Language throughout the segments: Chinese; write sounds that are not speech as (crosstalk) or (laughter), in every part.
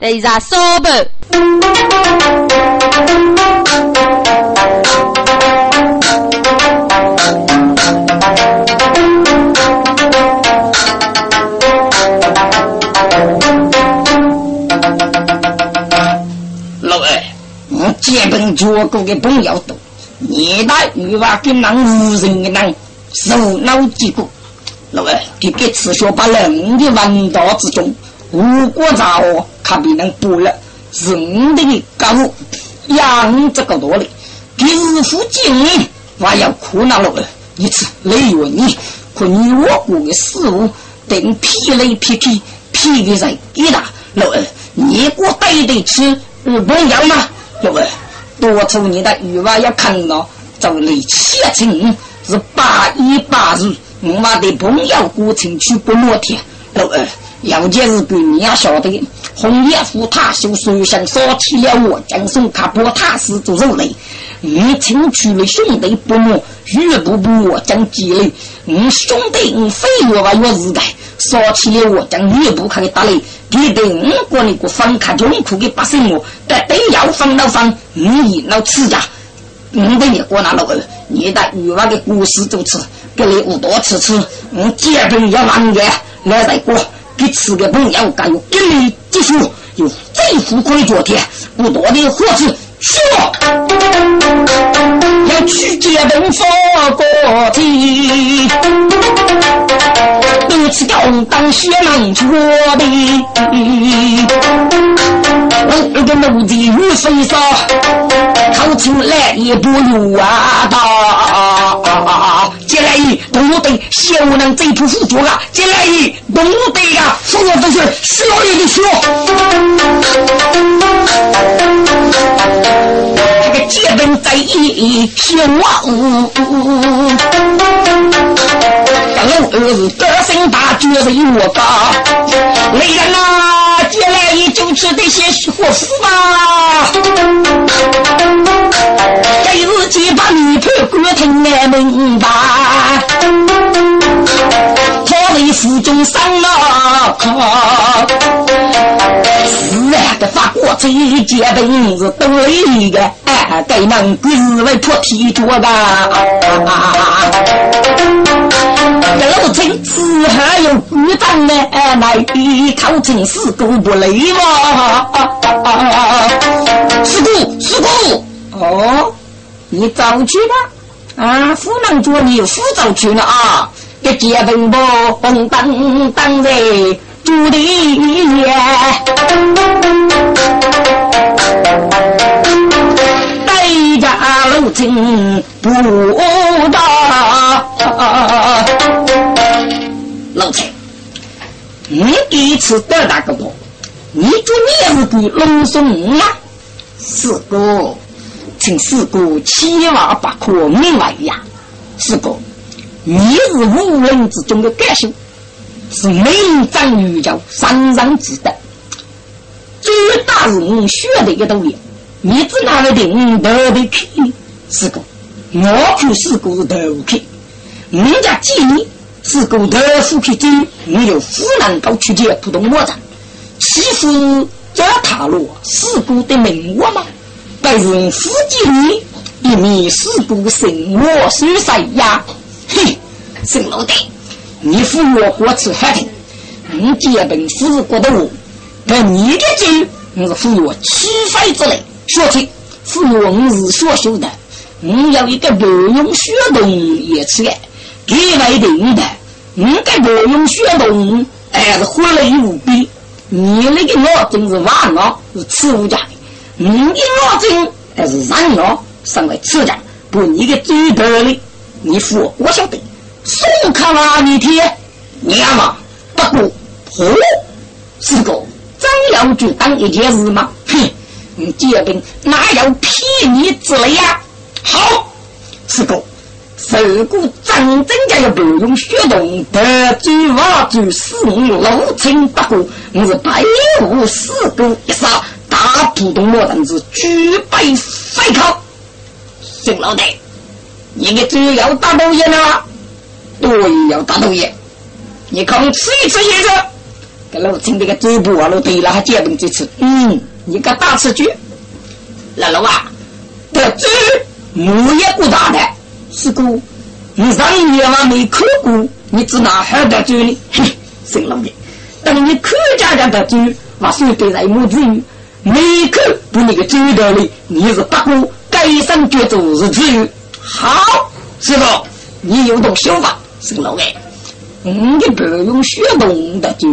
得啥说不？老二，我基本做过的朋友多，你那女娃跟那无人的人手脑结果。老二，给给此说把人的弯道之中，如果找我，可别能补了人的高养这个道理。给日复今，我要苦恼了，一次累完你，可你我过的事物，等疲累疲疲疲的在给他。老二，你给我带得吃。日本要吗？老二，多出你的欲望要看到，就力七成是八一八日。我的朋友过程去不落天，老二，要件是给你要晓得，红叶扶他修水上烧起了我将送卡波塔斯做人类，你请去了兄弟不落，玉不不我将积累，你兄弟你非我吧我日的，烧起了我将玉不可以打雷，你得五国那个方卡中苦给百姓我，但得要放到放，你老吃家，你得你过那老二，你的欲望的故事就此。给你五多吃吃，我结婚要玩的，来再过，给吃个朋友，该有给你继续有最富贵昨天，不多的伙子说，要去结婚发过去，如此高档血囊缺的，我个奴才如飞沙，靠近来也不如啊到。接来一东北小能这铺副桌啊，接来一东北啊，说的都是小人的说。这个结婚在一天王，老儿子德行大，绝人我高，来人呐，接来一就吃这些伙食吧。这有几把女仆过听来明白。府中上了课，是啊，这法国最结本是都累的，哎，该能归为破皮着的。这老陈子还有局长呢，哎，来比考成事故不累吗？事故，事故，哦，你早去吧。啊，夫人做你夫早去了啊！这结婚不红当当在朱里呀，带家路程不大。老蔡，你第一次得那个不？你做你是给龙松吗？是个。请四哥千万不可明白呀！四哥，你是武人之中的感受，是美长于教，上上之德。最大是你学的一道理，你只拿来定头的去。四哥，我看四哥是头去，人家见你是个头夫去走，你就忽然搞去接普通我长，岂是这踏入四哥的名望吗？但是夫妻你一面是不生我所谁呀？哼，沈老弟，你扶我过去海听，你结本父是过得我，但你的酒我是扶我起飞之类。说起扶我我是所修的，我要一个不用血动也吃的，给外定的，你个不用血动还是活雷无比。你那个我真是完了，是吃无价的。你老真还是让我上来吃讲，不你个最得力，你服我晓得。送卡拉你听，娘嘛，不过哦，是个张要就当一件事吗？哼，你结婚哪有骗你之类呀？好，是个，如果真正家要不用血动，得罪我就死你老亲不过，我是白无死过一杀。大普通罗人是举杯反抗，孙老弟，你的嘴要打抖音了，对，要打抖音。你看吃一吃叶子，给老陈这个嘴巴啊，老对了，还接本这次，嗯，你个大吃句，老老啊，这嘴木也不大的，师哥，你上一年还没看过，你只拿好 (laughs) 的嘴呢，哼，姓老的，等你看家家的嘴，我说对人母子女，每口不那个嘴道里，你是大哥该上绝走是至于好，师傅，你有动手法，姓老的。你不用学动的就，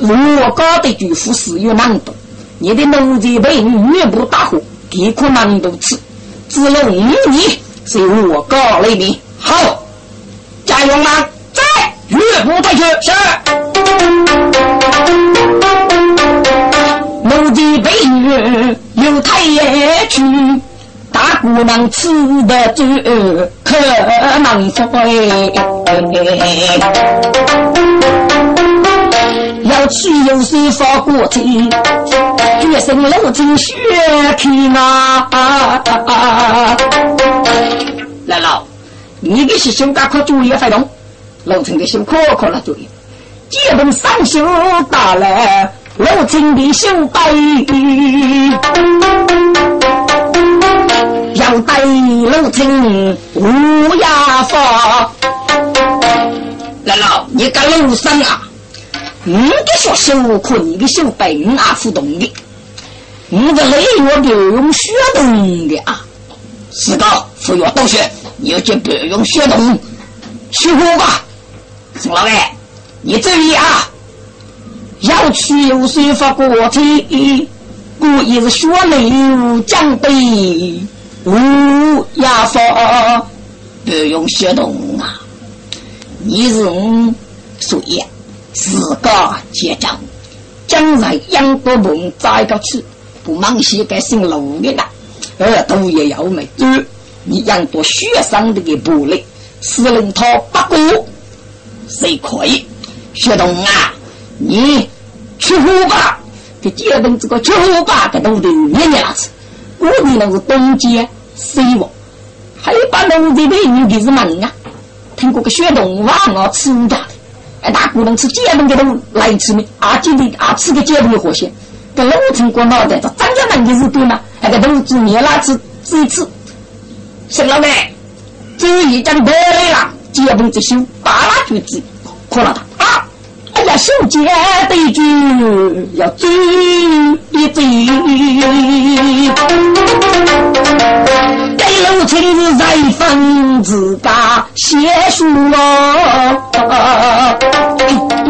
我高的巨富是有难度，你的奴才被女不打火，给可难度。吃，只有五年是我高里面好，加油吗？在岳不退去是，奴才被女有太爷去。大姑娘吃的酒 (laughs) 可能醉，要去有水发过去，决心路尽血拼啊！来了，你的是修改可注意发动，老陈的修可可了注意，基本上修大了，老陈的修白。要带路程无压发，来了，你个路上啊，你的说手可你的手本啊互动的，你的内药不用血动的啊，是个服药道学，你要就不用血动，去火吧，宋老板，你注意啊，要去有水发过体，故意是血流降杯。无压发，不用学动啊！你是属于自个结账，将来养多梦栽个去，不忙些该姓卢的啦。耳朵也要没走，你养多学生的个玻璃，司令他不过，谁可以学动啊？你去胡吧，给结本这个去胡吧，给都得念念子。我的那是东街西王，还有把奴才的女的是门啊！听过个血动王啊，吃的，哎，大姑娘吃结冻的都来吃没？啊，今天啊吃个结冻的活些，跟老陈过脑袋，这张家门的是对吗？那个都煮面拉吃吃一次，沈老板，这一张得了，结冻这修，扒拉就子，可了他。要守节对主，要注意注意。给老臣是在分自家写书喽。哎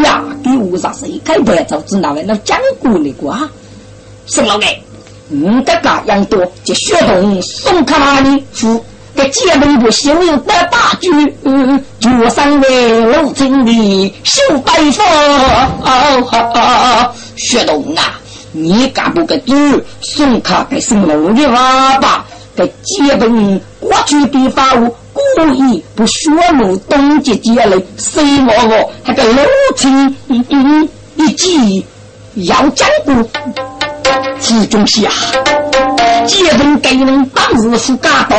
呀，给我啥事？开不了早知哪位那讲过那个啊？沈老盖，你的家养多，就学动送他哪里去？这结门不修的大举，脚上为路经的修白发，学东啊！你干不个主，送他给送路的娃娃，这结门过去的法务故意不学路东结结嘞，谁我我还个路经一记要讲过，其中下结门给人当日是干到。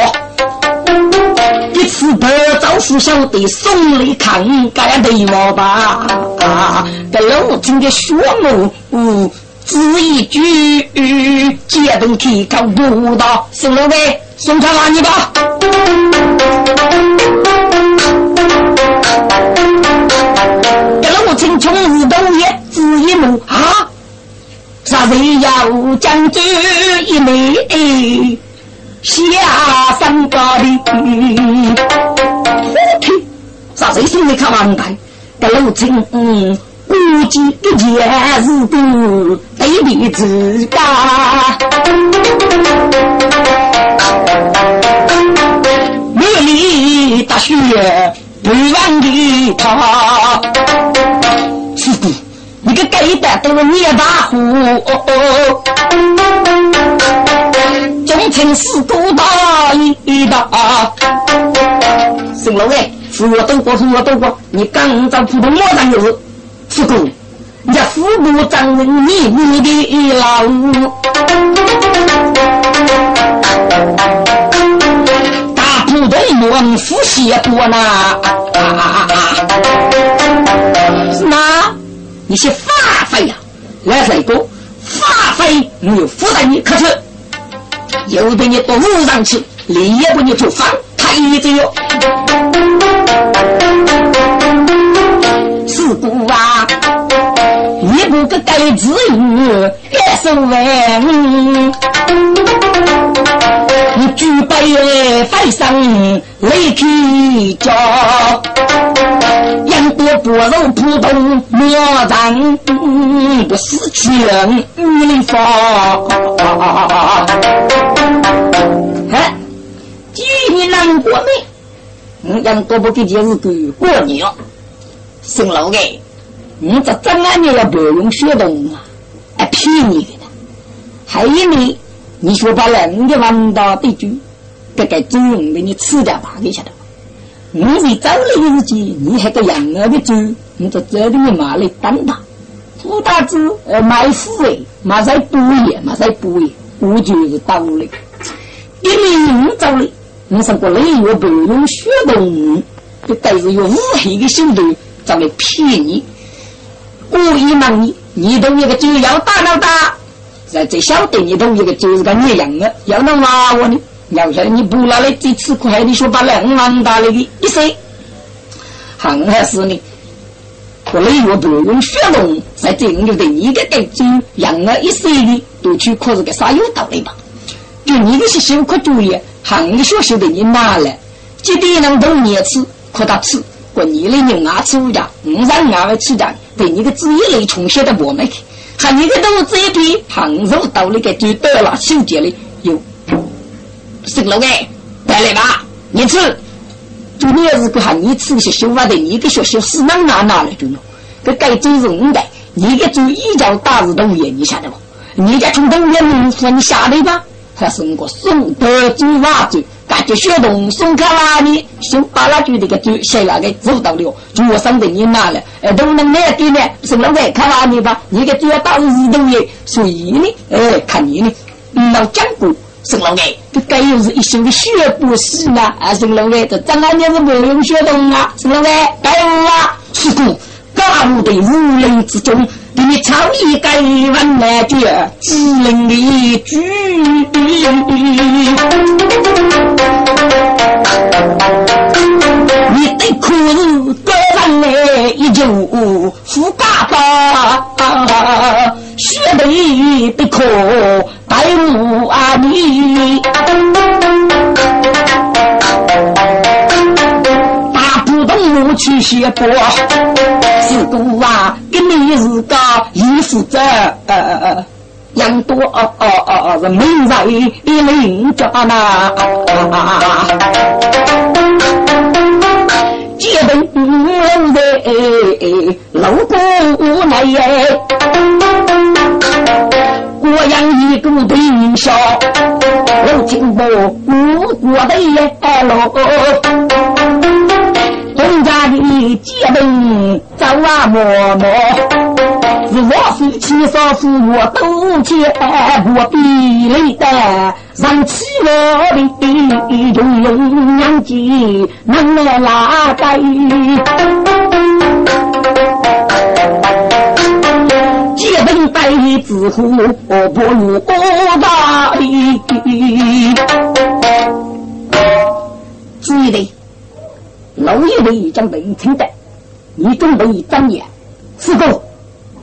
一次白早是晓得送礼看该的么吧？这老陈的学母只一句，接动提高不到，送了呗，送他哪里吧？这老陈从日头也只一目啊，啥子要将军一枚？下山高的虎皮，啥子心里看完蛋？这路程估计一件事都得比自家。美丽大雪不忘的他，师傅，你个该的都捏大虎。中情四股大一大，姓老哎，扶我渡过，扶我渡过，你刚找普通马上就是，师哥，你父母长人，你你的老，大普通农夫写过呢，那你是发飞呀，来帅哥，发飞没有负担你可是，又被你堵上去，脸也不你就放，太子哟。是故啊，你不个该子语，该收完。你举杯飞上雷劈脚，杨多不如普通莫长，不死人雨里 fall。哎，今年难过没？杨多不给就是过年。姓老的，你这怎么你要不用学动啊？还骗你的呢？还有你，你说把人家玩到对句，这个主人给你吃掉吧？你晓得吗？你是走了日子，你还个养儿的猪，你这这里马来担他，不打子呃买虎诶，马在补也，马在补也，我就是道理。一命走了，你说过来又不用学动，这都是有乌黑的手段。咱们骗你，故意瞒你，你同一个就要打老大，在这晓得你同一个就是个孽样的，要能娃娃呢？要晓得你不拿来这次快，你说把两万打来的一塞，还是呢？后来又不用血龙，在这样就对你个个就养了一塞的，都去可是个啥有道理吧？就你这些小可注意，行学学的你拿来，几点能多年吃，可他吃。过你的牛啊出家，五让伢们出家，对你个子一类从小的我们去，看你个肚子一皮，胖肉到那个就得了手节里有，是了哎，带来吧，你吃，就你要是个喊你吃些修法的，你个学校是哪哪哪来就弄，这该走是五代，你个做一脚大日东爷，你晓得不？你家从东边农村下来吧，还是我送德州瓦州。感觉学动送卡拉的，送巴拉句那个就写那个走到了，就我上的你拿了，哎，都能买给呢，是老外卡拉的吧？你个主要打是移动的，所以呢，哎，看你呢，老讲过，是老外，这该又是一宿的学不死呢，啊，是老外，这张安年是不用学动啊，是老外，该我啊，是个大陆的无人之中。给你唱一个万难句，只能一句。你的苦日过上来一就富家吧，学得的苦白无啊你。去写过，多哦哦哦是门外邻家呐，结婚的老姑奶奶，过养一个对象，我听过我的也老。东家的结婚走啊磨磨，是我夫妻少妇我都见不比累的，上起我的中用娘鸡能来拉带，结婚带子户不如过大的，注意的。老爷们已经被清的，你准备怎样？四哥，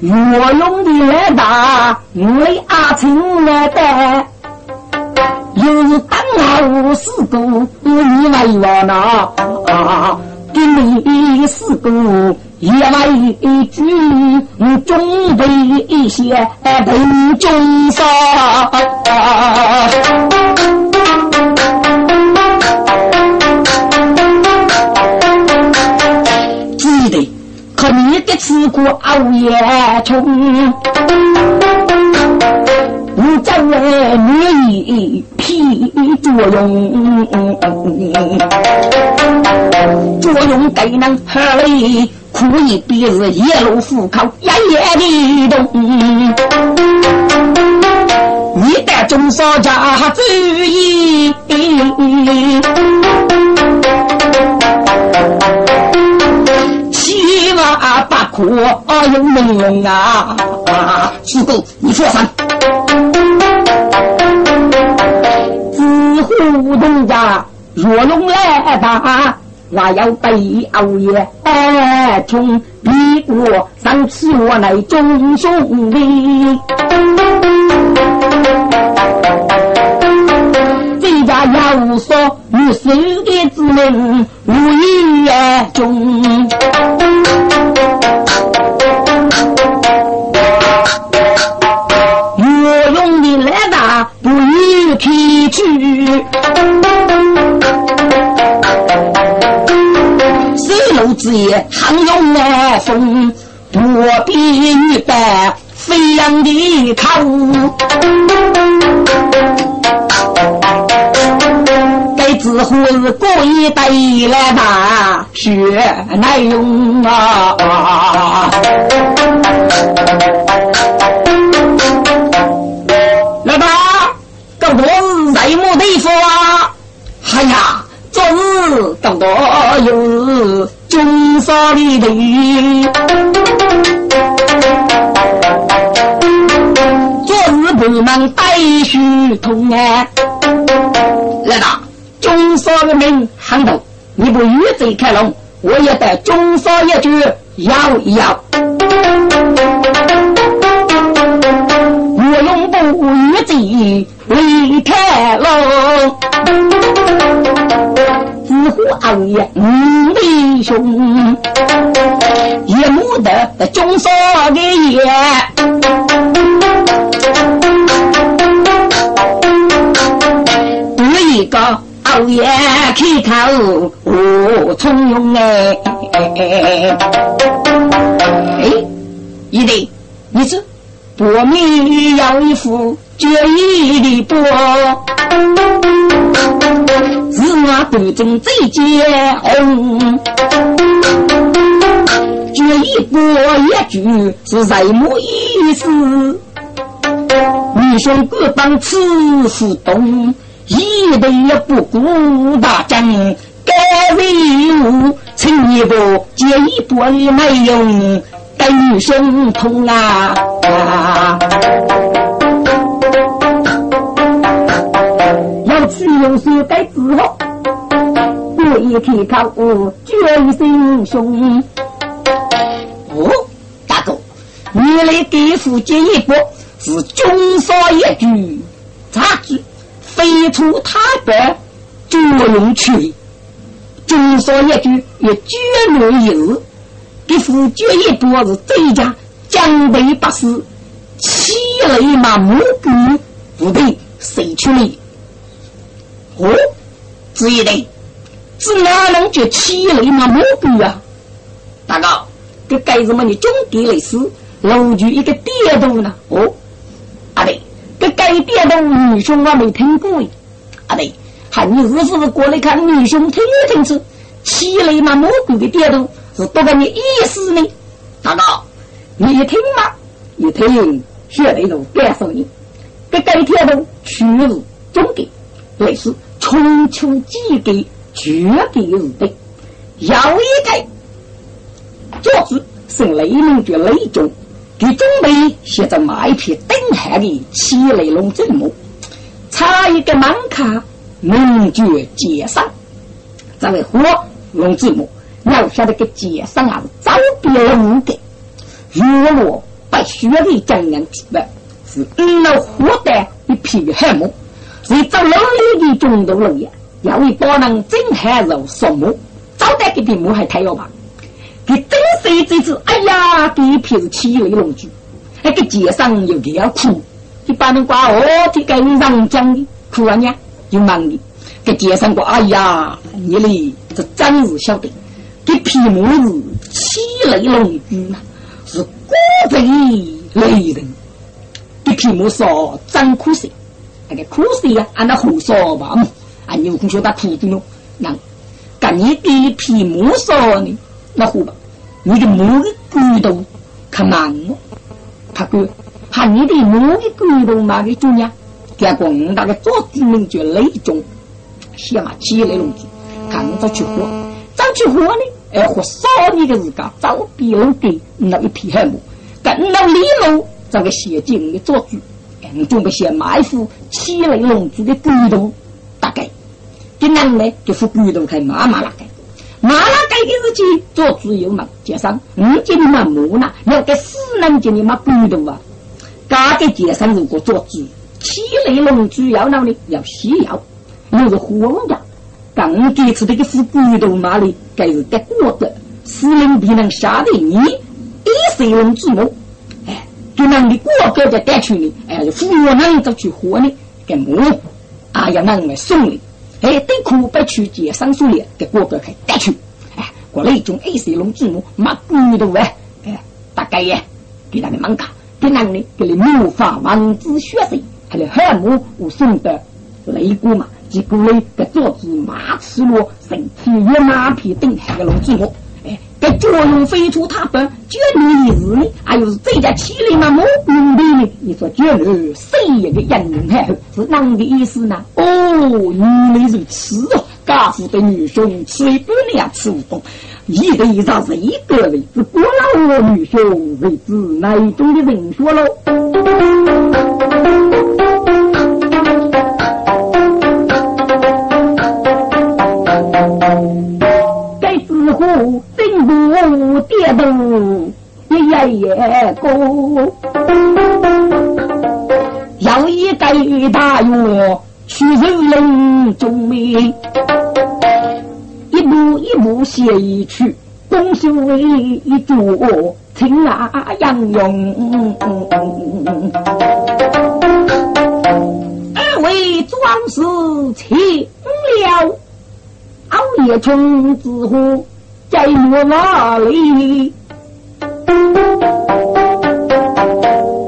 我用的来打，我阿青来带，又是当好四哥，你来玩呐？给你四哥也来一句，准备一些备中杀。你的吃过熬夜虫，我在女医屁作用，作用给能喝嘞，苦一鼻子夜路虎口，夜夜的动。你的中少家注意。七娃八苦可有能龙啊啊！师公，你说啥？自呼东家若龙来打，我要被熬夜从逼过上次我来中兄弟。这家要说与手的之门无意中。提去，水路之夜，寒用来风，躲避你的飞扬的口。该知乎是故意带来的血难用啊！哎呀，昨日当多有中山的地，昨日不能带书同啊！来哒，中山的名喊头，你不与贼开龙，我也得中山一句摇一摇。我用不与贼开龙。自呼昂爷五弟兄，也母得中少的爷，第一个昂爷开口我从容哎，哎，一弟，你是伯明要一副决意的波。是我端正最结红，这一波一句是什么意思？女兄各当此事动，一定也不顾大将，该为我请一波接一波的内容，给女兄通啊！只用手盖之后，我一开口，我决心凶。哦，大哥，你来给父接一波，是中少一句，咋句？飞出他的就用去，中少一句也绝没有。给父接一波是最佳将备不死，气雷马木棍不对，谁去了？哦，子一的，是哪能就起雷嘛？蘑菇啊！大哥，这该什么？你总给类似楼局一个电动呢？哦，阿弟，这该电动女兄我没听过哎。阿弟，喊你是不是过来看女兄听一听是起雷嘛？蘑菇的电动是多个你意思呢？大哥，你听吗？一听，学那种感受你，这该点头去日总给类似。春秋几个绝对是对，有一个作子是雷鸣绝雷中，给准备写着麦片等海的七雷龙字幕，差一个门卡名绝解上，这位火龙字母，要晓得个解上啊，早别龙的，如若把学历讲人出来，是嗯了火的一批黑幕。是做老李的中途路呀，要为包能真海肉什么？早在给屏幕还太要吧？给真谁这次？哎呀，第一批是七雷龙珠，那个街上有点哭，一般人挂哦，这个人讲的哭啊呢，就忙的。给街上挂，哎呀，你嘞这真是晓得，给屏幕是七雷龙珠嘛，是国贼雷人，给屏幕说真可惜。那个苦水呀，按那胡说吧，啊，你有空学打苦的喽。那，干你第一批木说呢，那胡吧，你的木的骨头可难了，他哥，喊你的木的骨头嘛给中呀，给广大的做子民就累中，先嘛积累龙子，看着去活，早去活呢，而活少年的时间，早比人给那一匹黑马，跟那李路这个写进的做主，准备先埋伏七雷龙珠的举动，大概，今天呢，就是举动开麻麻了该，麻辣该的日期做主有嘛，加上五斤的嘛木呢，要给四人斤的嘛举动啊，加个加上如果做主，七雷龙珠要闹呢，要西药，又是活的。刚这次这个副股东嘛哩，该是得过的，司令必能下得你，一谁人之目，哎，就让你过个在带去呢，哎，副我能就去活呢，给木，啊要能来送你，哎，对苦不去接上树林，给过个去带去，哎，国内种一谁人之目，嘛股东哎，哎，大概呀，给他们忙干，给那呢，给你木法王子学生，还有汉木武送的雷鼓嘛。结果呢，给桌子马齿罗，身体一马匹顶海个龙子我，哎，个脚用飞出他本，绝女一日呢，还有是这家麒麟嘛，毛公的呢？你说绝女谁一个人海是哪个意思呢？哦，原来如此哦，家父的女兄，虽不良吃无功，一个一张是一个人，是过老女兄为子哪种的人说喽？动一夜夜高，要一盖大院去人林中面，一步一步写一曲，东修为一座青啊杨勇。二位壮士请了，熬夜虫子火。在我哪里？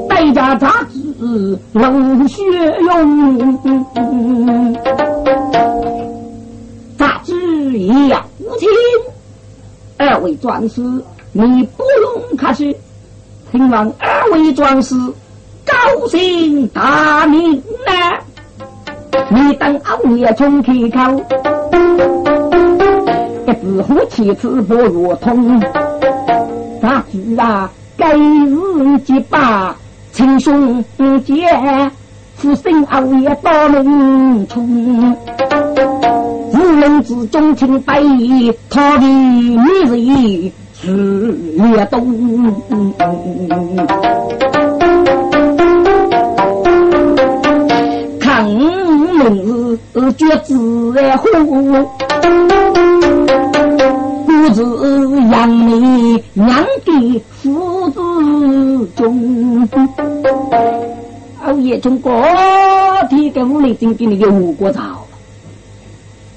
代价杂志冷血用，杂志一样无情。二位壮士，你不用客气，请问二位壮士高姓大名呢？你等熬夜从开口。一子虎七次不如通，咋知啊？该日结巴，亲兄姐，此生熬夜到门冲，无人之中情白，他的女人是越东，看门绝子子养你娘的父子中，熬夜从过天给屋里正给你个五过灶，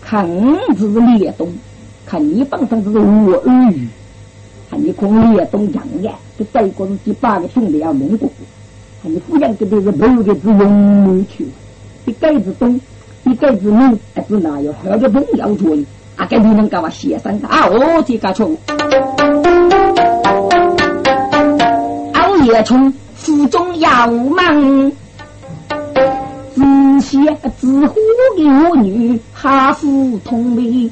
看子列东，看你本身是我儿女，看你空列东养眼，这再过是第八个兄弟要蒙过，看你抚养这边是没有的子永去，一盖子东，一盖子东，还是哪有好个东要做？们搞个写生啊！我这个穷，熬夜从腹中要忙，自写自呼的女哈夫同命，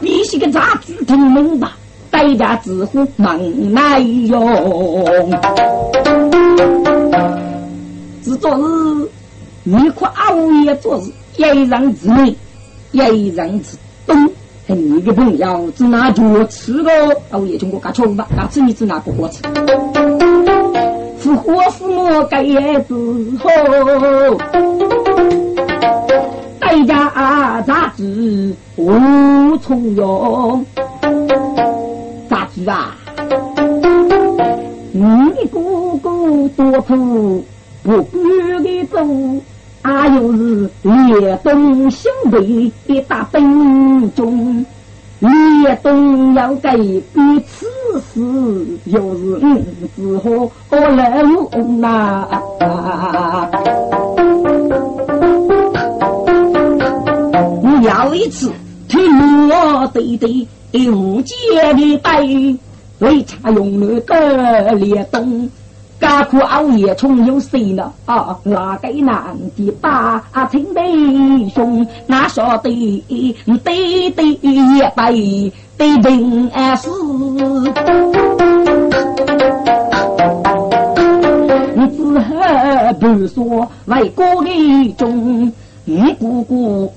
你是个杂志同名吧？代价自呼忙来用，自昨日你可熬夜做事，一人之内。一人之东，你的朋友只拿脚吃咯，我也从我家穷吧，那子你只拿过过吃。父火父母该也之后，代价咋子无从用？咋子啊？你的哥哥多苦，不顾的走。他又是列东兄弟的大兵中，列东要给彼此事，又是五子和人呐。有一次听我弟弟五姐的背，为茶用了个列东。家苦熬夜从有谁呢？啊，哪个男的把啊亲弟兄，哪晓得对对也背对平安事？你只好不说为国的忠，你姑姑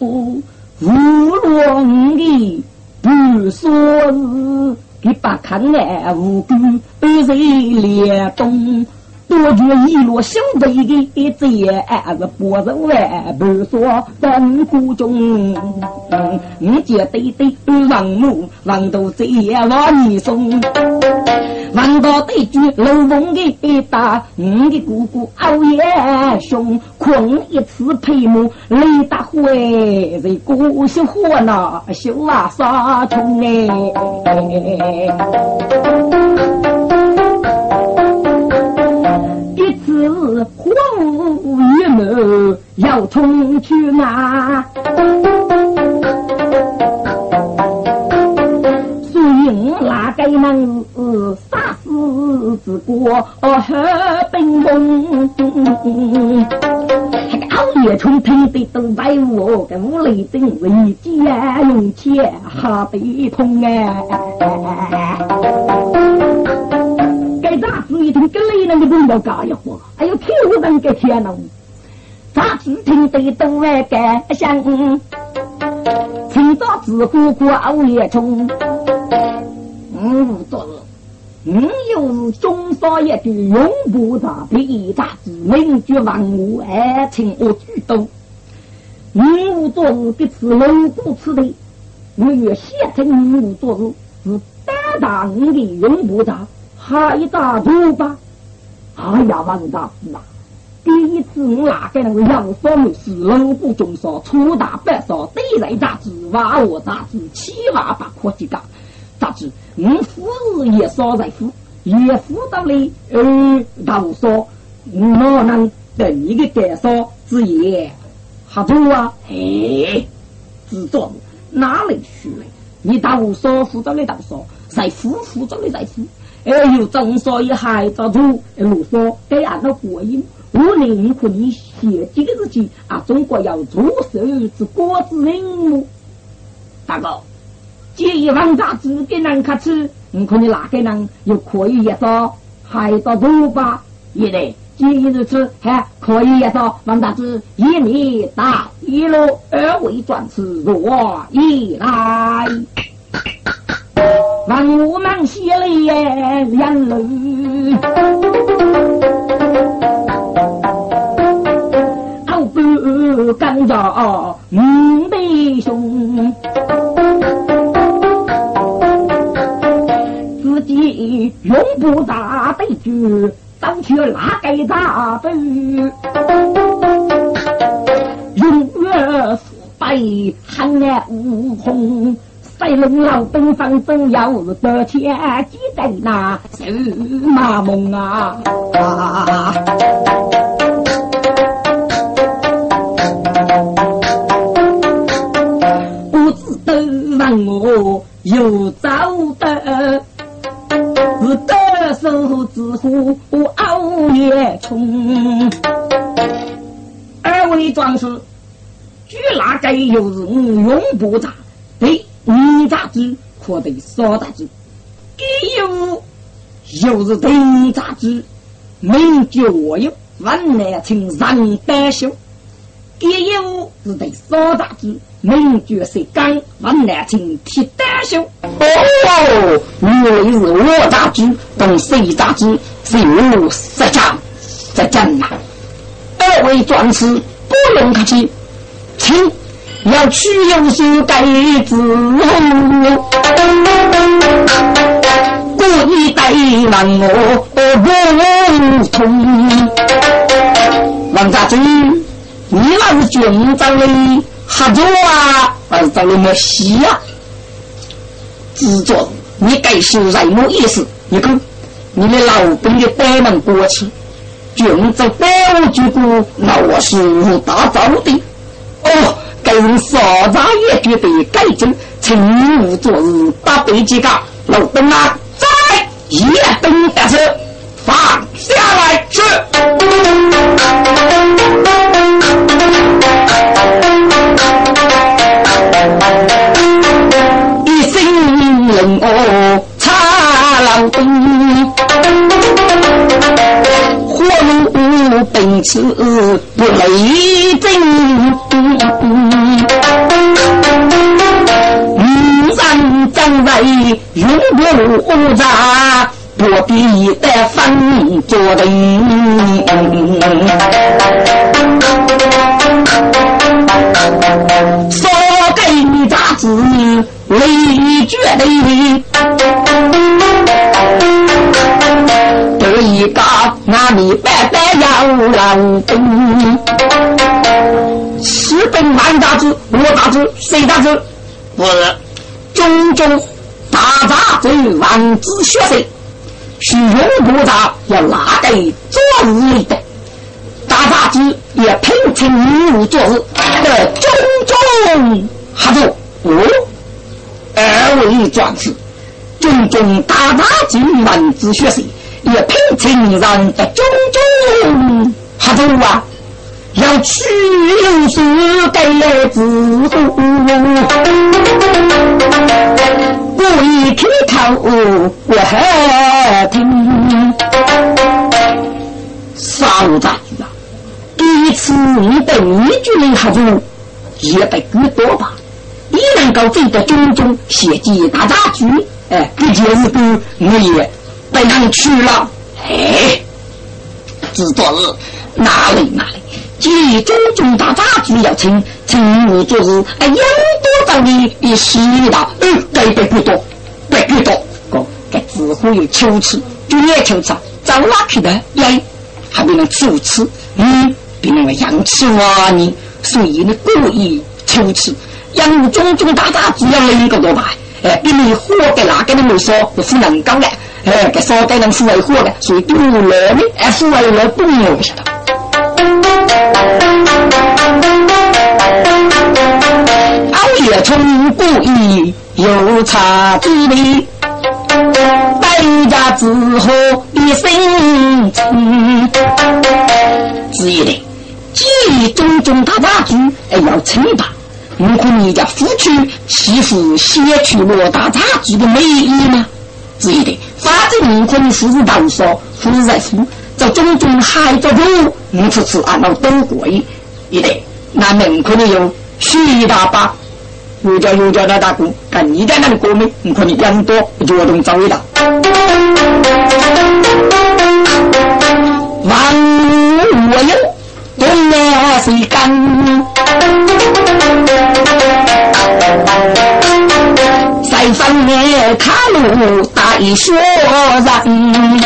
无论的不说是，你把看来无辜被人连动。多觉一落兄弟的贼，俺是不是万不说真苦中？你姐对对王母，王都贼也往你送。王到对句老翁的打，你的姑姑熬夜凶，困一次配母累大会，在故乡火那修啊杀虫哎。荒芜一亩要冲去哪？所以哪个能杀死之过和兵锋？那个熬夜冲听得都白我，跟屋里等为家用钱哈得痛哎。杂志一听，跟雷那个都要干一活，还有天无人给天龙。杂志听得都来干想，清早自古过熬夜中。嗯，昨日，嗯，又是中少爷的永不杂笔杂志，名绝万物，爱情我举动。嗯，昨日的是龙骨吃的，我越写成嗯，昨日是大大的永不杂。还打赌吧？哎呀，王大师啊！第一次我哪个那个杨少梅是龙虎中少，粗大白少，对来杂志，娃我杂志，七娃八科几个杂志，我夫日也少在夫，也夫到了呃大少，哪能等一个介绍之言？好多啊！哎，自作哪里去了？你大少夫到了大少，在夫夫到了在夫。哎呦，正所以还早住，如说给俺的国音，我宁可你写几个字去啊！中国要出手之国之人物，大哥，这一万杂志给人看吃，你看你哪个人又可以一说还早住吧？也得，这一如此还可以一说王大志一米大一路二位转世若一来。万物忙写了眼泪，好不干着五弟兄，自己用不大对句，当去哪个大队？永远腐败，寒来无空。在龙老东方走，要得天机在那是马梦啊！不知都问我又走得，是得手之虎熬夜冲。二位壮士，据那个又是永不杂对。五杂志可得少杂志，给有又是丁杂志，名角有万难称上单修，给有是得少杂志，名角是刚万难称铁单修。哦，原来是我杂志同谁杂志是我实讲在讲呐？二位壮士不用客气，请。要取有心改字，故意怠慢我不通。王家军，你那是军长的合作啊，还是长的没戏啊？制作，你该是什么意思？你看，你的老兵的百门过去，军长保举过，那我是无大招的。哦。该人少杂也觉得改正，成无昨日，八百几个老兵啊，再一灯得手，放下来去。一心令我插老兵，火炉本此不雷震。将来永不无杂。不必得分作人，说给杂子为绝的，得一个那里白白要老兵，十本万大子，我大子，谁大子？不是，种种大杂子万子学生。是用部长要拿得做日的，大杂子也聘请女务做事的种种合作。哦，二位壮士，种种大杂子文字学生也聘请人的种种合作啊，要取有书给之后。我一开口，我还听。啥子杂剧啊？第一次你被女主人合作，也得更多吧？你能够走到中中写几大杂剧，哎，这就是个我也被人娶了。哎，知道了，哪里哪里？其中中大杂剧要请。请我做事，哎，养多到你一洗了，嗯，该得不多，不多，哥，该似乎有秋次，就也秋次，找哪去的？耶，还别能秋次，嗯，别能养吃哇你，所以你故意秋次，养种种大大只要一个多吧，哎，比你活给哪个都没说，是能高的，哎，给说给能付为活的，所以不来呢，哎，付为了不我晓得。熬夜冲故意有差之理，败家之后一生情。子夜的，既种种大大局，还要称霸。如果你家夫妻媳妇写出了大大局的美意吗？子夜的，反正如果你夫子当说，夫子在夫，这种种还做主，你次次按照都贵，一得，那门可能有许大把。有家有家的打工，看你家那个国民，你看你人多，就动早一道。万物有，东也谁干？三方面卡路大说人，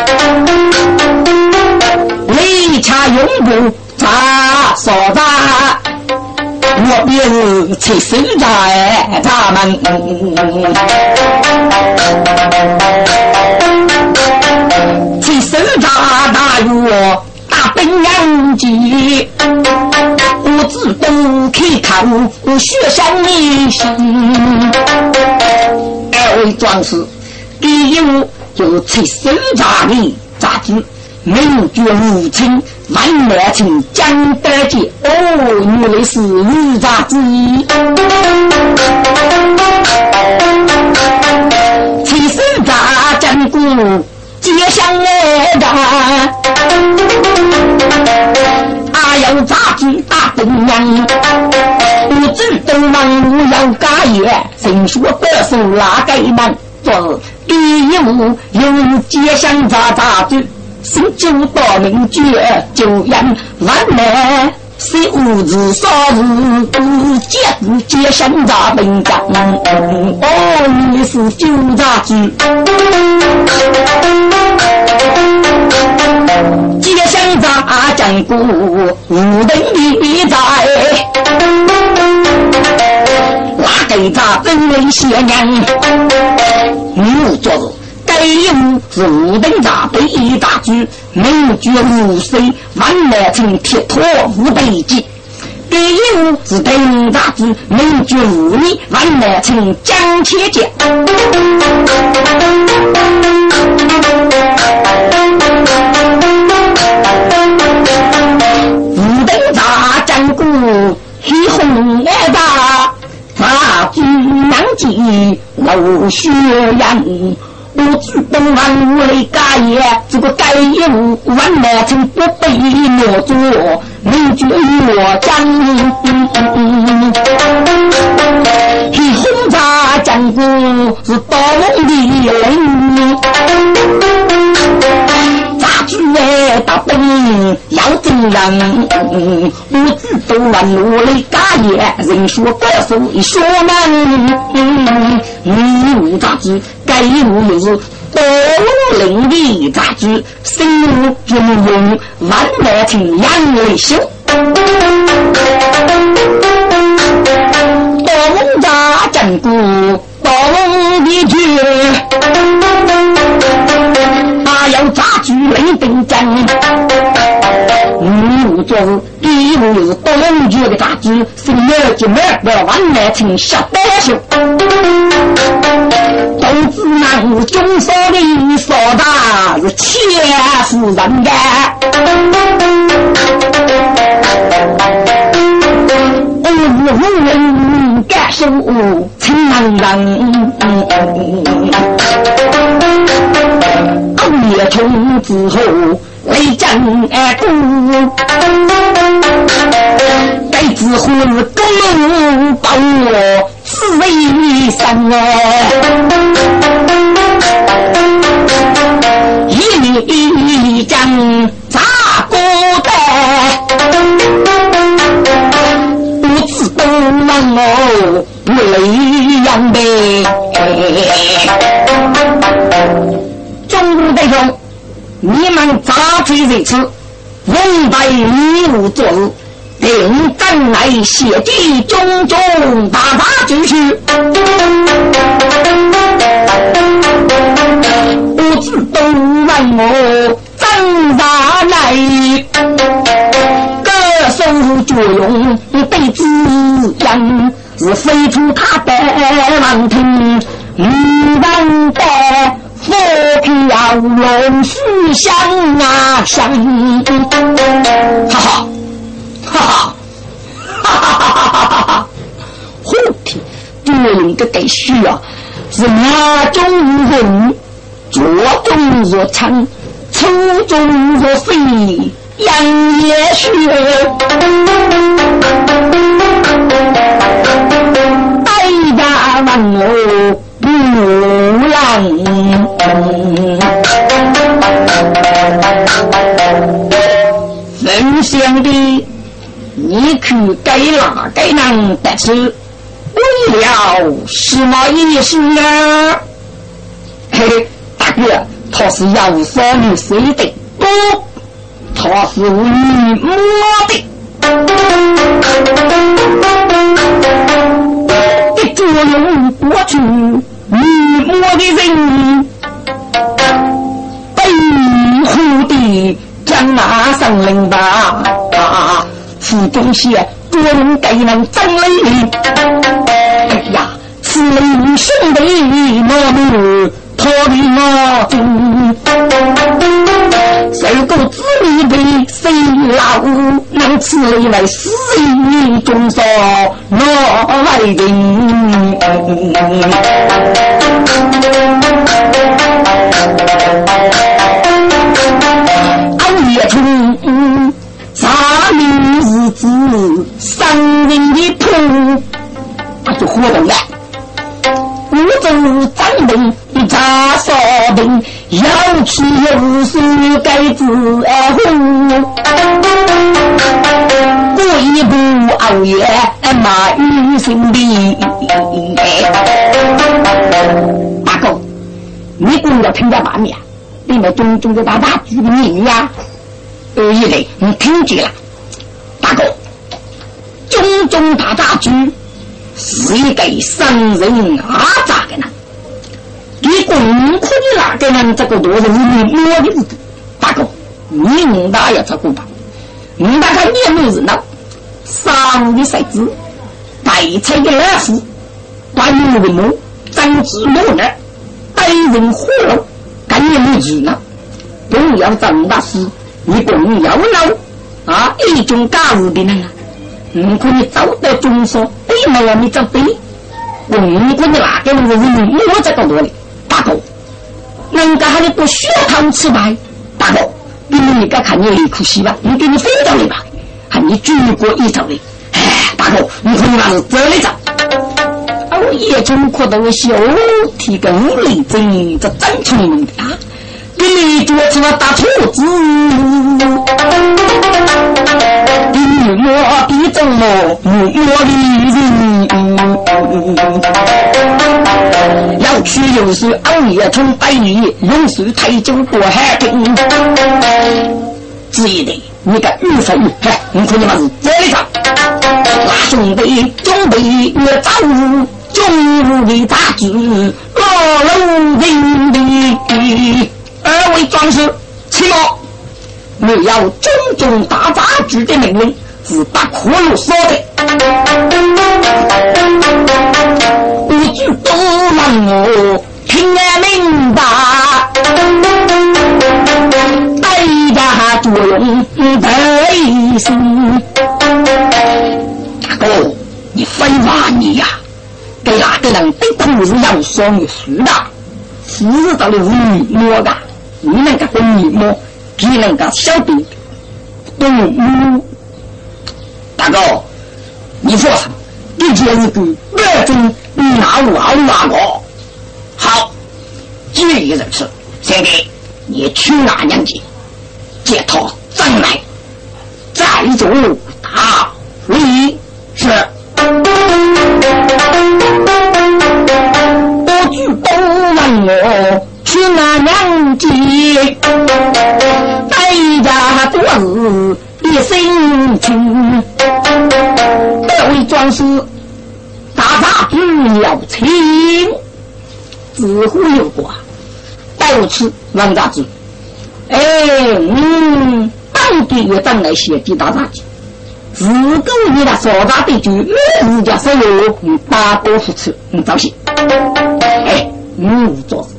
雷恰永不咋说咋？我便是七手在咱们，七手扎大约大本营级，我自动开看我学生一生。二位壮士，第一幕就是七手扎的扎子。名绝无情，万难情，江德杰。哦，原来是五杂之一。七十大战鼓，接响来战。阿要杂子打东阳，不知东王路要改业，谁说得手拉改难？做第一幕有接响杂杂子。新九道名绝，九阳万难，是五子少日不接不接生杂本章。哦，你是九杂子，接生杂讲故，无人理在。哪个杂本为邪人？你做。第一武字武德大，第一大军，名军武圣，万南成铁托武德基。第一武字德大军，名军武力万难成江天杰。武德大战鼓，起红烈大，大军南进，老血人。我主动往我来改业，这个改业务万难成不被我做，你就我讲。黑红茶讲过是刀的人，杂剧哎大本要真人，我主动往我来改业，人说高手一说难，你无杂剧。该务又是多龙鳞的杂志，生物就用万万成养为秀。多龙家珍古，多龙的剧，还有杂剧雷兵阵。五做第一步是多龙剧的杂志，生物就万万万成小白秀。都知那中少的少大是千夫人家，五五人敢受情难人，熬夜从之后为真爱故，该知乎是公把我。是为生啊！一将咋过的？不知东南哦，不雷阳的。中午的兄，你们咋追人次？问白你无做事。定真来写的种种大大之事，不知东问我怎咋来？歌手作用被滋养，是飞出他的王庭，女人的佛飘龙须香啊香，哈哈。哈哈，哈哈哈哈哈哈！后天多用个该需啊，是马中人，左中若长，粗中若飞，杨也学，大家问我不能，分享的。你去给哪个人得知？为了什么意思呢？嘿，大哥，他是要少你谁的？不，他是为我的。的作用过去，你我的人背后的将马上领吧。此东西多人给人争来。哎呀，此人兄弟莫名讨的我。受过子女的谁老能此类为死人中烧哪来人？俺也从。啥名日子生人的谱，他就活动了。五洲张兵一查少兵，要去无数该子儿红。过一步二月马玉生的。大哥，你不要听见外面，里面种种的大大举的名呀。二一类，你听见了，大哥，中中大杂剧是一个生人阿扎的呢。你功课的那个人，这个多是你摸的不大哥，你们大要照顾吧？你大看热闹热闹，上午的骰子，白菜的老虎，端午的木，张子木呢，带人火炉，干你们热闹，都要张大师。你共要闹啊！一种家务的人啊，如果你找到中说，哎妈呀，你找对，我五个的那个人是我这个多的，人家还得不需要汤吃白，大哥，你们你该看你离苦西吧，你给你分掉的吧，喊你举过一头的，哎，大哥，你可以那是走的走。我也中可到我小提个五厘针，这真聪明的啊！给你做出了大兔子，你莫比怎么莫的要去有时熬夜冲百里，用水太久过海冰。至于的，你个预分，嘿，你可以嘛是这里上，那兄弟准备越早。中午的大子，老龙定的二位壮士，起码我要中中大杂局的命令是不可有说的，一句都让我听明白，代价作用太深。大哥，你非骂你呀！给哪个人的苦是要双的输的，事实到底是你摸的，你能够懂你摸，你能够晓得懂。大哥，你说什么？你就是个二中拿老哪个？好，既然如此，现在你去哪娘家，接他进来，再做大礼是。我举都问我去哪娘家，大家多是一心情。各位壮士，大不要轻，自乎有过，带我去王大子。哎，嗯，到底也当来写的大杂子。自古以来，所大的就每日家所有与大多付出，你早些。哎，你做事，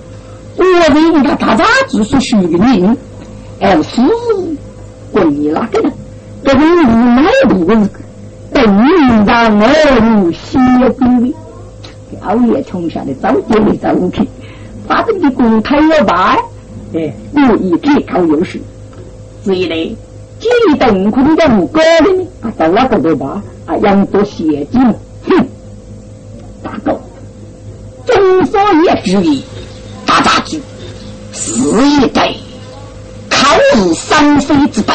我认为大家只是虚名，而是归哪个呢？这个你买路的，等让儿女写字的，熬夜冲下来早点的早去，反正你公开要办，哎，故意借口有事，所以呢。几等可能在五高的呢？啊，在那个对吧？啊，养多血精，哼！大哥，中所也注意，大杂剧是一代考日三飞之辈。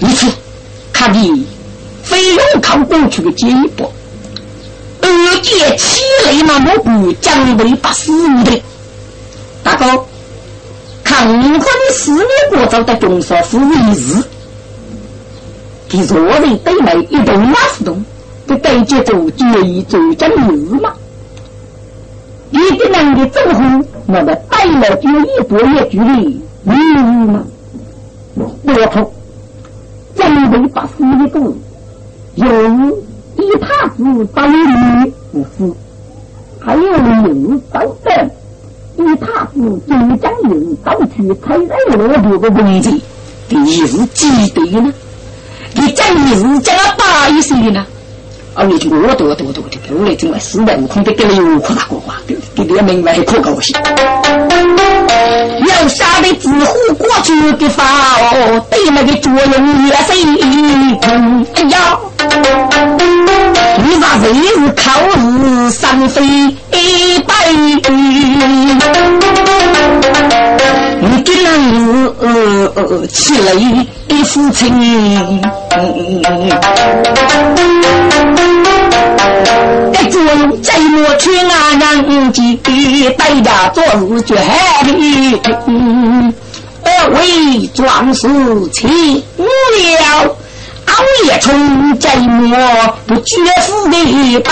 一次看你非用靠过去的结果，二姐气雷嘛，我不将为不死的，大哥。成婚四年过早的中少妇一日，给若人对内一动马是动，给对接做决议做将日嘛。一个人的走后，那么带了就一多一距离，你嘛，不错。准备把死的狗，有一塔子把你不死，还有六刀等。一踏子就将人到处踩在落地的文字，第是记得呢？你讲你是讲了八一岁呢？啊，你听我多多多多，我来整个四代悟空的给你有可大过话，给给你明白可高兴。要杀的纸糊过去的法哦，对那个作用也是哎呀，你那真是靠日上飞一百，你竟然是呃呃气雷的父亲。作用再莫去啊，让几代家做事绝力。二位壮士请了，俺也冲再莫不绝死的吧。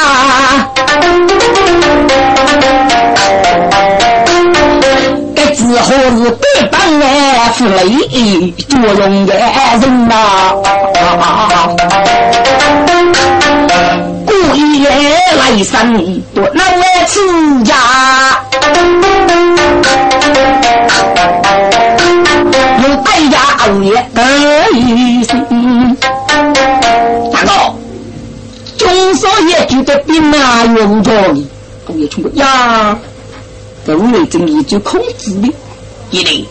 这之后是对半来是雷作用的人呐。一夜来生，多难为此家。有代价熬夜得一生。大哥，中就得兵啊用着你，我也冲过呀，在屋里正一就控制的，一类，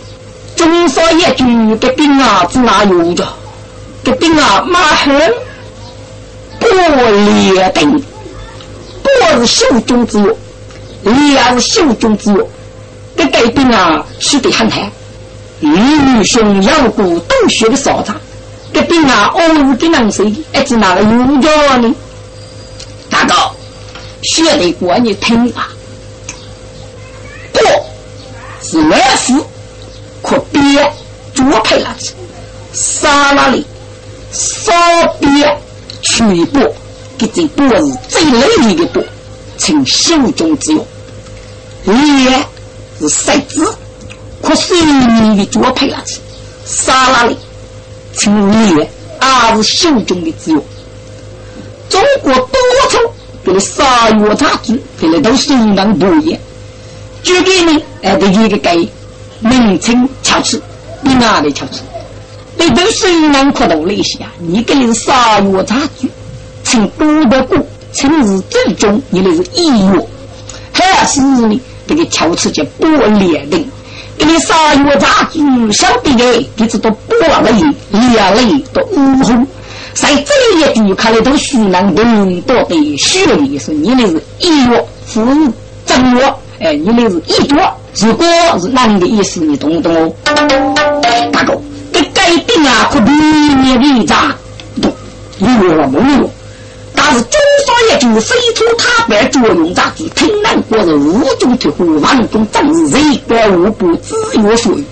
中少一句的兵啊只拿用着，的兵啊马很不列兵，不是手中之物，两是手中之物，这个兵啊是得很惨，英雄杨过都学的少长。这兵啊，哦，给能谁的？一直拿来用着呢。大哥，学得过你听啊。过是来福，可别左配了子，杀那里，少别取波，给这波是最累的波，请手中之用。烈是骰子，可是你的左配了子，杀那里。青年啊，是手中的自由。中国多处给你杀月杂志，给你都相当多言。就给你哎，这一个给名称巧词，你哪里巧词？你都虽然可懂了一些啊，你给你杀月杂志，请多的过，请是正宗，你那是义月，还是你这个巧词叫不列的。给你杀月杂剧，晓得的，你知道波泪、两泪都乌红。在这一句看来都虚难懂，多的虚的意思。你那是一月负正月，哎，你那是一多，如果是男的意思，你懂不懂哦？大哥，这改变啊，可比你的咋懂？有了没有？但是中少爷就是非出他般作用，咋子？听难过是无中突虎，万中正是人怪无不自有所欲。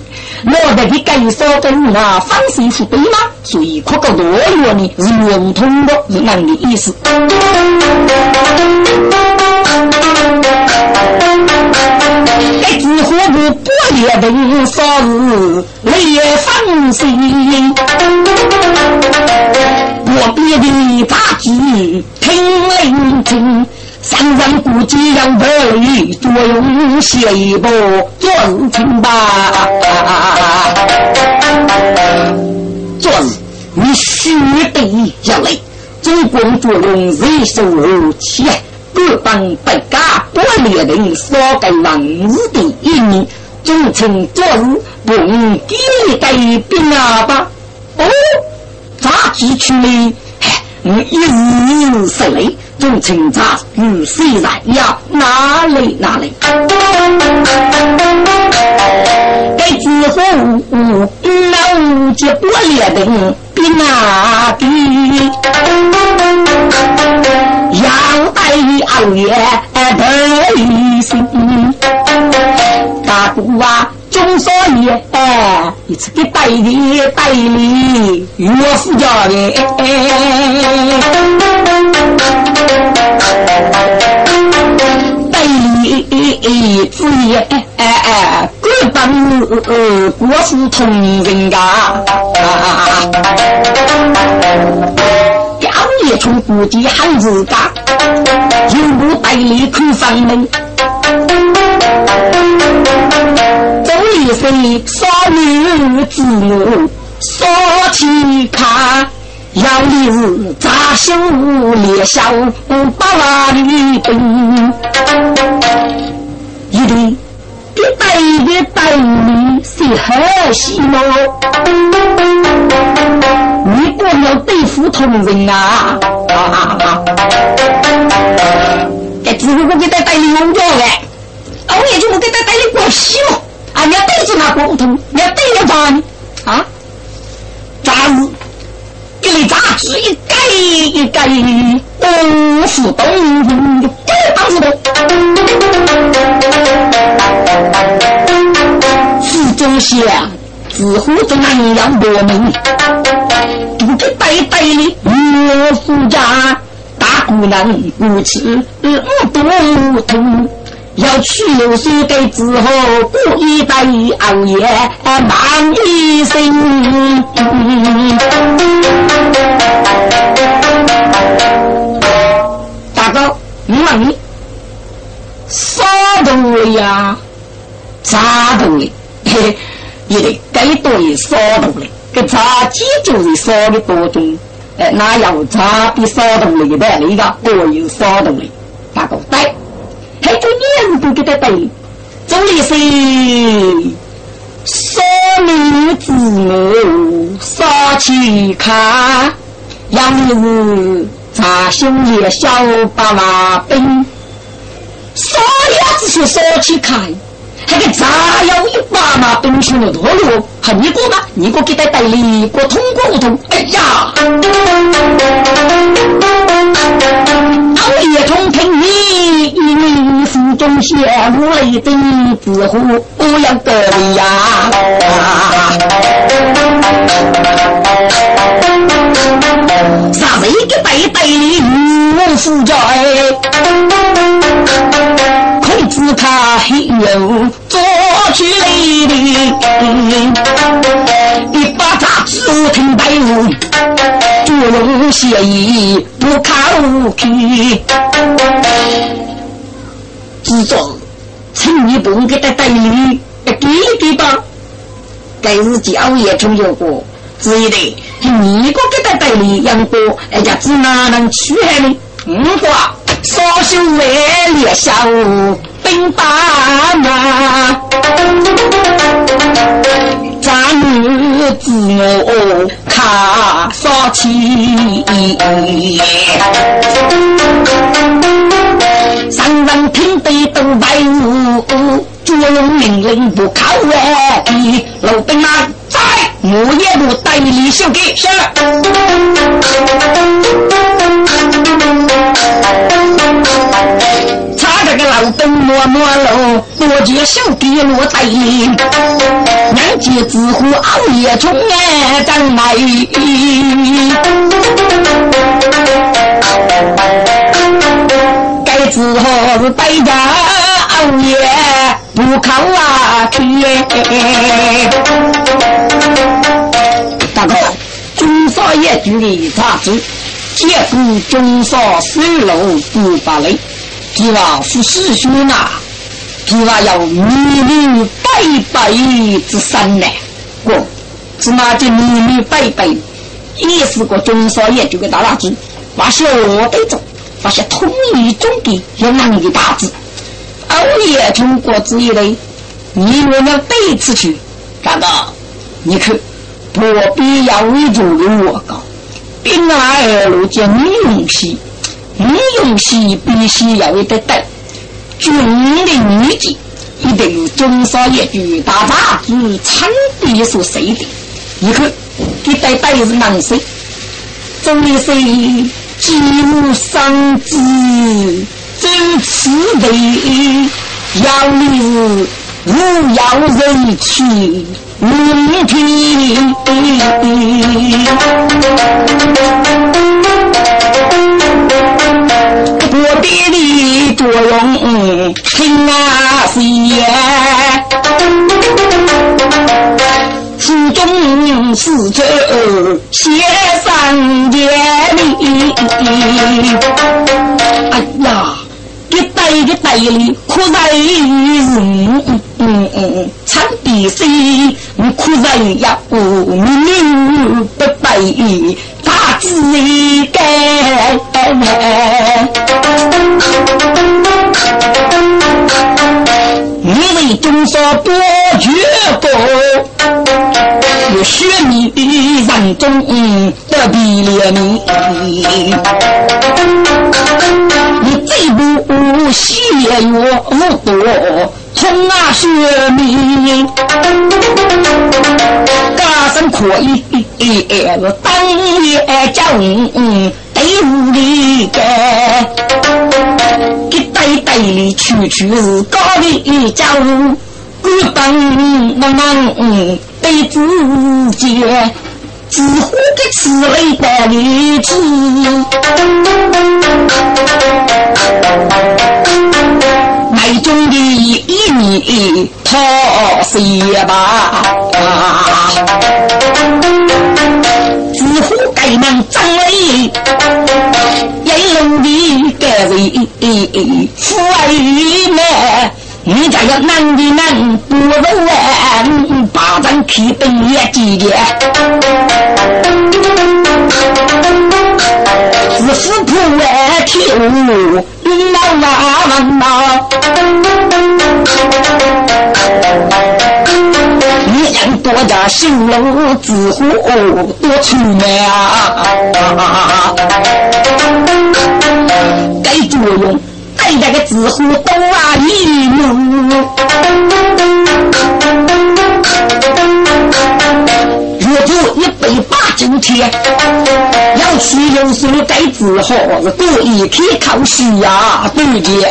我的给改少跟那方式是对吗？所以可个多月呢是圆通的，是俺的意思。何不不列等少日来放心？我别的杂技听聆听，三人估计要得力，作用写一部做事情吧。做事你须得要来，总共作用人手而起，各方百家不列人少个王子的一年，总称做事不给你改变了吧？哦。杂技区里，我一日十里，总称杂与虽然要哪里哪里。该之后，老姐不列的比哪比？要带二爷得一心，大姑啊！中少爷，哎，一次给带的带礼，岳父家的，带礼子也，哎哎，各当国父同仁家，刚一从故地喊自家，有无带你去上门？一生少女子母少去看，要的是扎心烈小八万女兵，一对一代一代女是好戏么？你光要对付同人啊！哎，只不过给他带领用着嘞，我也就不给他带领关系了。啊！你要对着那沟通，你要对着他呢？啊？咋子？给你咋子一改一改，功夫动用就该打子的。四中县自呼着南阳国民，不给带带的岳父家大姑娘不吃不通。要去六岁的之后，故意带熬夜忙一生。大哥，我问你，啥动物呀？啥动物？嘿，也得该多的啥动物？这茶几就是少的多种。哎，那要查比骚动力的那个各有骚动力，那个对，还就年都给他对，总理是少女子我少去看，要是查兄弟小八马兵，少爷子去少去看。那个咋样一把嘛东西了多了，还你过吗？你过给他代理过通过不通？哎呀，熬夜中听你一名腹中血，无泪等自呼不要得呀。啥子一个代代理无负债？只看黑油做起来的，一把杂志听白雾，作用协议不靠去。只做请你不给他代理，给给吧。该日记熬夜中有过，之一的，你个给他代理杨过，人家只哪能去呢？五话，少修为列下兵把马，咱女子我看少气。上人听得都白雾，主用命令不靠外地，老兵啊，在我也不代理修改是。这个老邓摸摸喽，多接手给落袋，娘姐子呼熬夜中哎张来，该之后带着熬夜不靠啊去。大哥，中少爷局里查子，结果中少水路不发雷。希望是师兄呐，希望要女女拜拜之身呢。过，只拿这女女拜拜，也是个中少爷就个大大字，把小得走，把些统一总的有能力大字。欧也中国之一类，你我们对此去，大哥，你看，不必要为重的我高，兵来如见女勇气。女用戏必须要有得带，军的女妓一定有中少爷巨大杂志产地所谁的。你看，给带带是男生，总的是吉无双子，真慈悲，要的是无要人去聆听。我爹的作用听啊些，书中四者写上言里。哎呀，一代一代里苦在人，嗯嗯，惨比谁？苦在呀，命不白。自该，你为中少多绝过，有血你人中的比列你，你最不血我多。从啊学命，加深可以当也教对无理个，给带带里处处是高的教，不等我们对自己，只呼给此类的女子。一米讨些吧，自乎该能张雷，眼龙的该为父爱呢？你家要男的男，不如俺把咱去奔也几年。老万呐。女人多加修楼子户多出卖啊！该作用。带那个纸糊都啊一用，如果一百八今天要去有时该纸糊是故意去考试呀，对不对？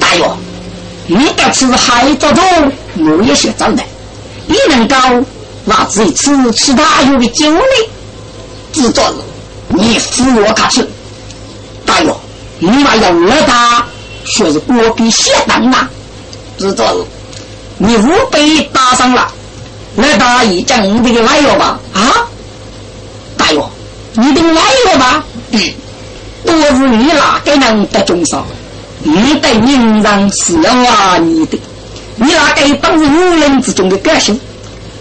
大爷，你这次还做中，我也想招待，你能够拿自己吃吃大有的酒呢？知道了，你扶我卡去。大哟，你妈要二大，说是国比血当呐，知道你五被打伤了，二大一讲你这个来了吧？啊，大爷，你的来了吧？嗯，多是你哪个人得重伤？你对名人是要啊你的，你那个当是五人之中的个性。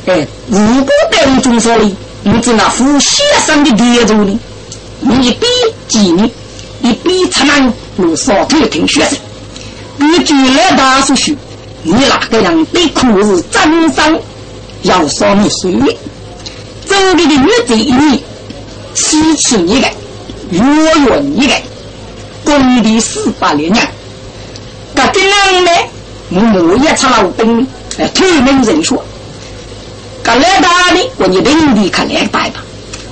哎，如果得重伤哩，你只那副血生的烈度呢？你比几年？一比出门如扫头听学生，根据老大所说，你哪个人对苦是真生，要少你水命。周围的女子一女，七七一个，月圆一个，公历四八年年。这个人呢，木也出老兵，哎，推门人说，这老大的，我你领地看来拜吧。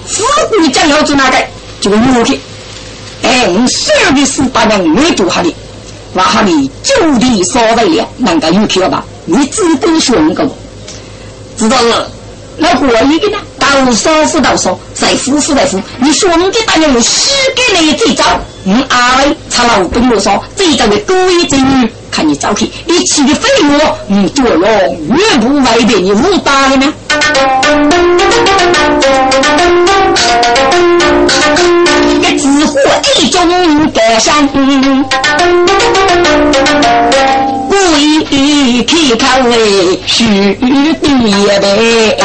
富贵将要子那个，就入去。哎，我十二的十八年没住哈的，那哈的就地烧在了，能够有票吧？你只管说那个，知道了？那过一个呢？到少是到少，在夫是在夫。你说我们这大娘有十个人这招，嗯，阿威他老跟我说，这招的故意子女，看你招去，一起的废物，你，做了越不外边你武打的呢？一纸货一中改善，故意开口为虚的呗。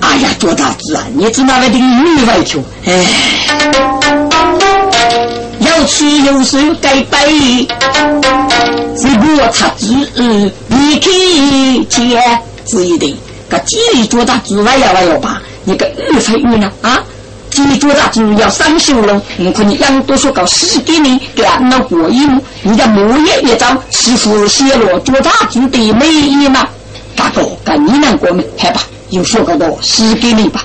哎呀，做大子啊！你只拿来的女外求，哎，要吃有手该背，如果他只你去接，是一定。个几里做大子外要外要吧？你个二分玉呢？啊？几里做大子要三修了，我看你养多少个十几年，给俺那过瘾。你家木叶一张，媳妇写了做大子的美意嘛？大哥，跟你能过没？害怕。有说个多，十几年吧。